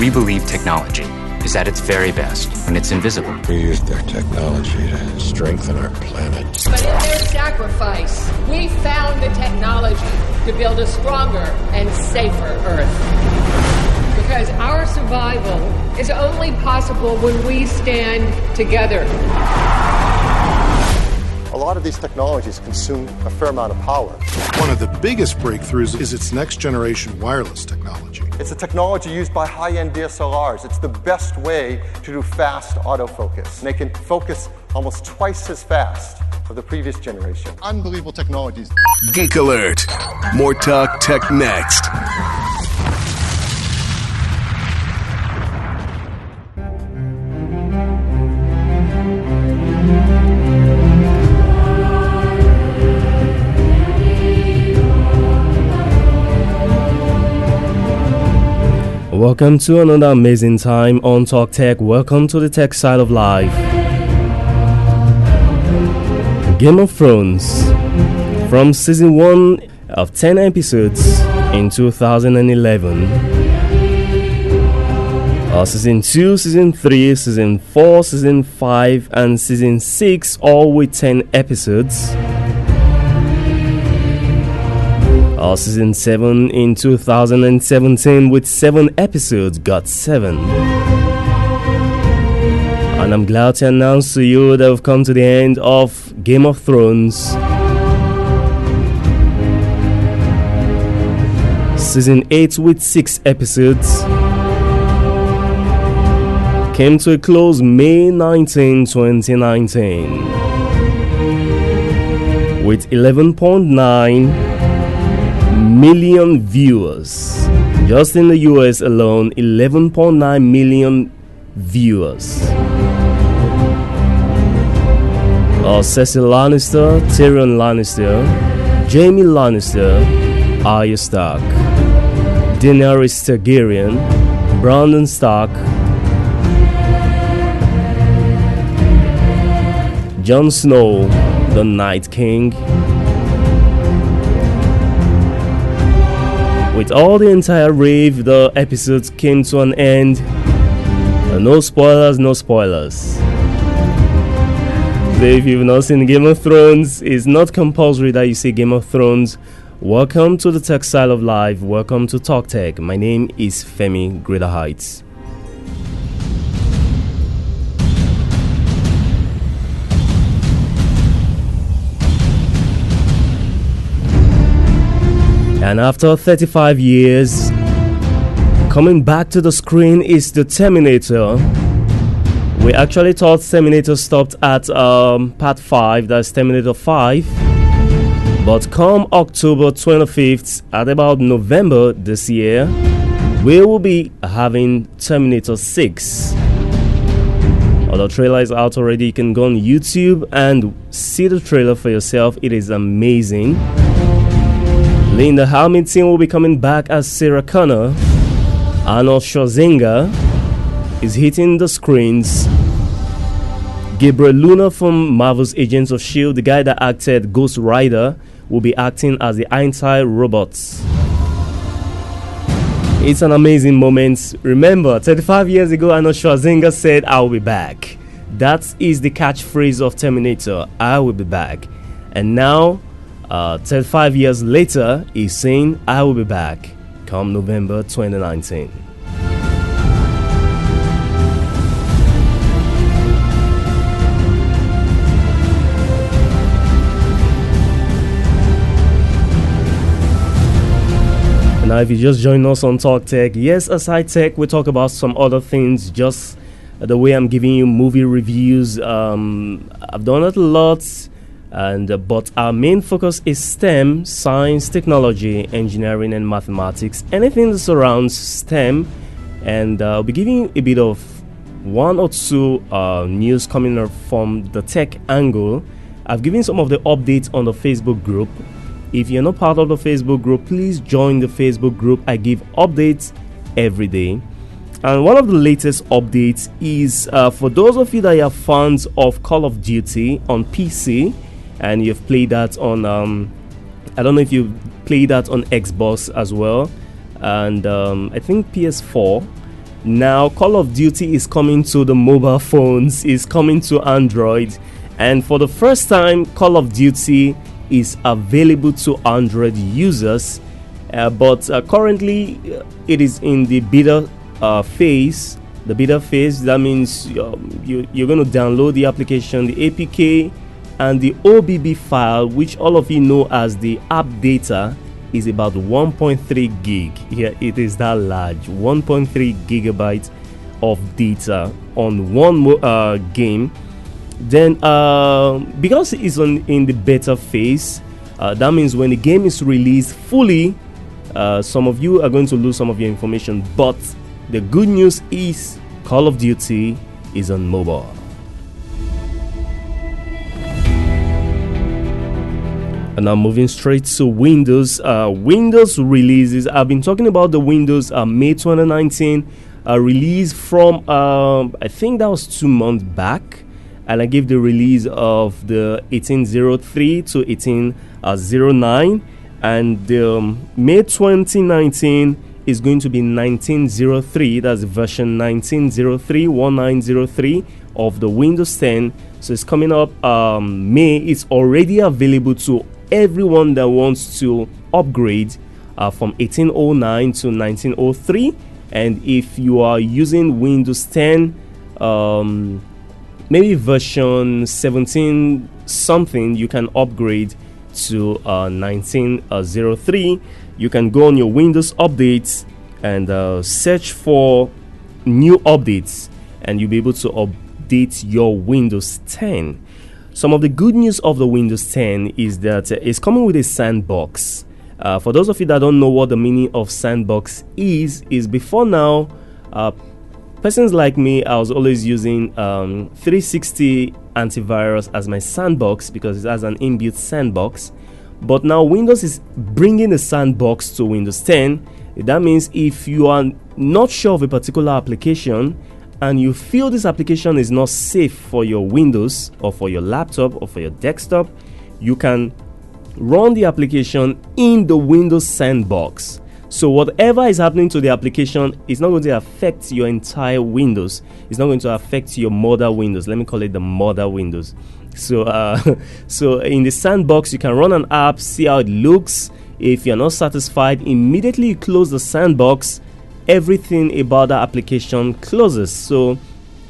We believe technology is at its very best when it's invisible. We use their technology to strengthen our planet. But in their sacrifice, we found the technology to build a stronger and safer Earth. Because our survival is only possible when we stand together. A lot of these technologies consume a fair amount of power. One of the biggest breakthroughs is its next generation wireless technology. It's a technology used by high end DSLRs. It's the best way to do fast autofocus. And they can focus almost twice as fast of the previous generation. Unbelievable technologies. Geek Alert. More Talk Tech next. Welcome to another amazing time on Talk Tech. Welcome to the tech side of life. Game of Thrones from season 1 of 10 episodes in 2011. Uh, season 2, season 3, season 4, season 5, and season 6, all with 10 episodes. Season 7 in 2017 with 7 episodes got 7. And I'm glad to announce to you that we've come to the end of Game of Thrones. Season 8 with 6 episodes came to a close May 19, 2019 with 11.9 million viewers. Just in the US alone, 11.9 million viewers. Uh, Cersei Lannister, Tyrion Lannister, Jaime Lannister, Arya Stark, Daenerys Targaryen, Brandon Stark, Jon Snow, the Night King, With all the entire rave, the episodes came to an end. No spoilers, no spoilers. If you've not seen Game of Thrones, it's not compulsory that you see Game of Thrones. Welcome to the Tech Style of Life. Welcome to Talk Tech. My name is Femi Greater Heights. And after 35 years, coming back to the screen is the Terminator. We actually thought Terminator stopped at um, part 5, that's Terminator 5. But come October 25th, at about November this year, we will be having Terminator 6. Although trailer is out already, you can go on YouTube and see the trailer for yourself. It is amazing. Linda Hamilton will be coming back as Sarah Connor. Arnold Schwarzenegger is hitting the screens. Gabriel Luna from Marvel's Agents of S.H.I.E.L.D., the guy that acted Ghost Rider, will be acting as the anti robots. It's an amazing moment. Remember, 35 years ago, Arnold Schwarzenegger said, I'll be back. That is the catchphrase of Terminator I will be back. And now, uh, 35 years later, he's saying, I will be back come November 2019. Now, if you just join us on Talk Tech, yes, aside tech, we talk about some other things. Just the way I'm giving you movie reviews. Um, I've done it a lot and uh, but our main focus is STEM, science, technology, engineering, and mathematics. Anything that surrounds STEM, and uh, I'll be giving a bit of one or two uh, news coming up from the tech angle. I've given some of the updates on the Facebook group. If you're not part of the Facebook group, please join the Facebook group. I give updates every day. And one of the latest updates is uh, for those of you that are fans of Call of Duty on PC and you've played that on um, I don't know if you played that on Xbox as well, and um, I think PS4. Now, Call of Duty is coming to the mobile phones, is coming to Android, and for the first time, Call of Duty is available to Android users. Uh, but uh, currently, uh, it is in the beta uh, phase. The beta phase that means um, you, you're going to download the application, the APK, and the OBB file, which all of you know as the app data is about 1.3 gig. Yeah, it is that large 1.3 gigabytes of data on one uh, game. Then, uh, because it's on in the beta phase, uh, that means when the game is released fully, uh, some of you are going to lose some of your information. But the good news is Call of Duty is on mobile. And now moving straight to Windows. Uh, Windows releases. I've been talking about the Windows uh, May 2019 uh, release from um, I think that was two months back, and I gave the release of the 1803 to 1809, and um, May 2019 is going to be 1903. That's version 1903 1903 of the Windows 10. So it's coming up um, May. It's already available to everyone that wants to upgrade uh, from 1809 to 1903 and if you are using windows 10 um, maybe version 17 something you can upgrade to uh, 1903 you can go on your windows updates and uh, search for new updates and you'll be able to update your windows 10 some of the good news of the Windows 10 is that it's coming with a sandbox. Uh, for those of you that don't know what the meaning of sandbox is, is before now, uh, persons like me, I was always using um, 360 antivirus as my sandbox because it has an inbuilt sandbox. But now Windows is bringing the sandbox to Windows 10. That means if you are not sure of a particular application and you feel this application is not safe for your Windows or for your laptop or for your desktop, you can run the application in the Windows sandbox. So whatever is happening to the application is not going to affect your entire Windows. It's not going to affect your mother Windows. Let me call it the mother Windows. So, uh, so in the sandbox, you can run an app, see how it looks. If you're not satisfied, immediately close the sandbox everything about that application closes. So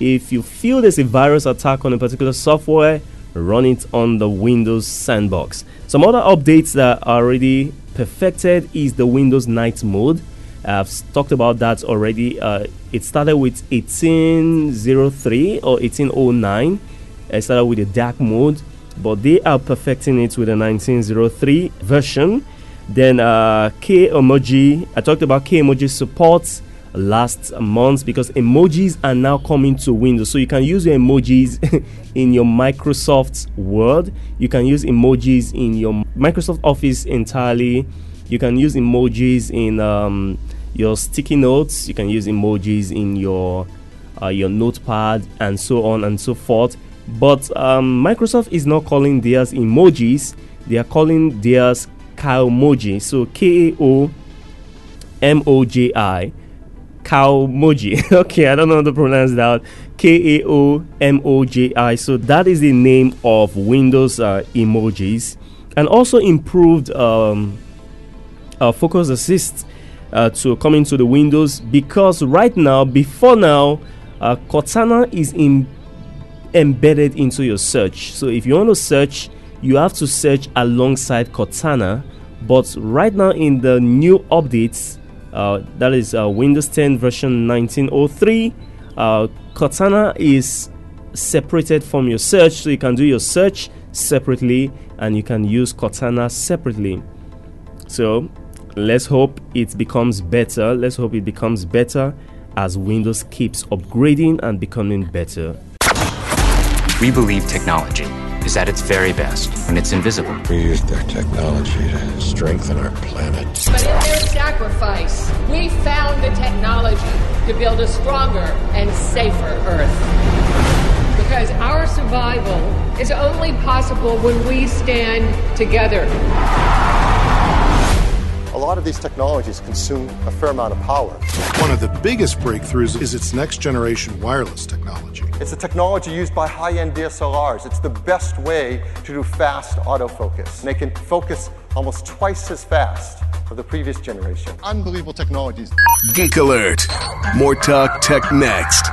if you feel there's a virus attack on a particular software, run it on the Windows sandbox. Some other updates that are already perfected is the Windows night mode. I've talked about that already. Uh, it started with 1803 or 1809. It started with the dark mode, but they are perfecting it with a 1903 version. Then uh, K emoji. I talked about K emoji support last month because emojis are now coming to Windows. So you can use your emojis in your Microsoft Word. You can use emojis in your Microsoft Office entirely. You can use emojis in um, your sticky notes. You can use emojis in your uh, your notepad and so on and so forth. But um, Microsoft is not calling theirs emojis. They are calling theirs Kaomoji. So K A O M O J I. Kaomoji. okay, I don't know how to pronounce that. K A O M O J I. So that is the name of Windows uh, emojis, and also improved um, uh, Focus Assist uh, to come into the Windows because right now, before now, uh, Cortana is in, embedded into your search. So if you want to search you have to search alongside Cortana. But right now, in the new updates, uh, that is uh, Windows 10 version 1903, uh, Cortana is separated from your search, so you can do your search separately and you can use Cortana separately. So let's hope it becomes better. Let's hope it becomes better as Windows keeps upgrading and becoming better. We believe technology is at its very best when it's invisible. We use their technology to strengthen our planet. But in their sacrifice, we found the technology to build a stronger and safer Earth. Because our survival is only possible when we stand together. A lot of these technologies consume a fair amount of power. One of the biggest breakthroughs is its next generation wireless technology. It's a technology used by high end DSLRs. It's the best way to do fast autofocus. And they can focus almost twice as fast of the previous generation. Unbelievable technologies. Geek Alert. More Talk Tech next.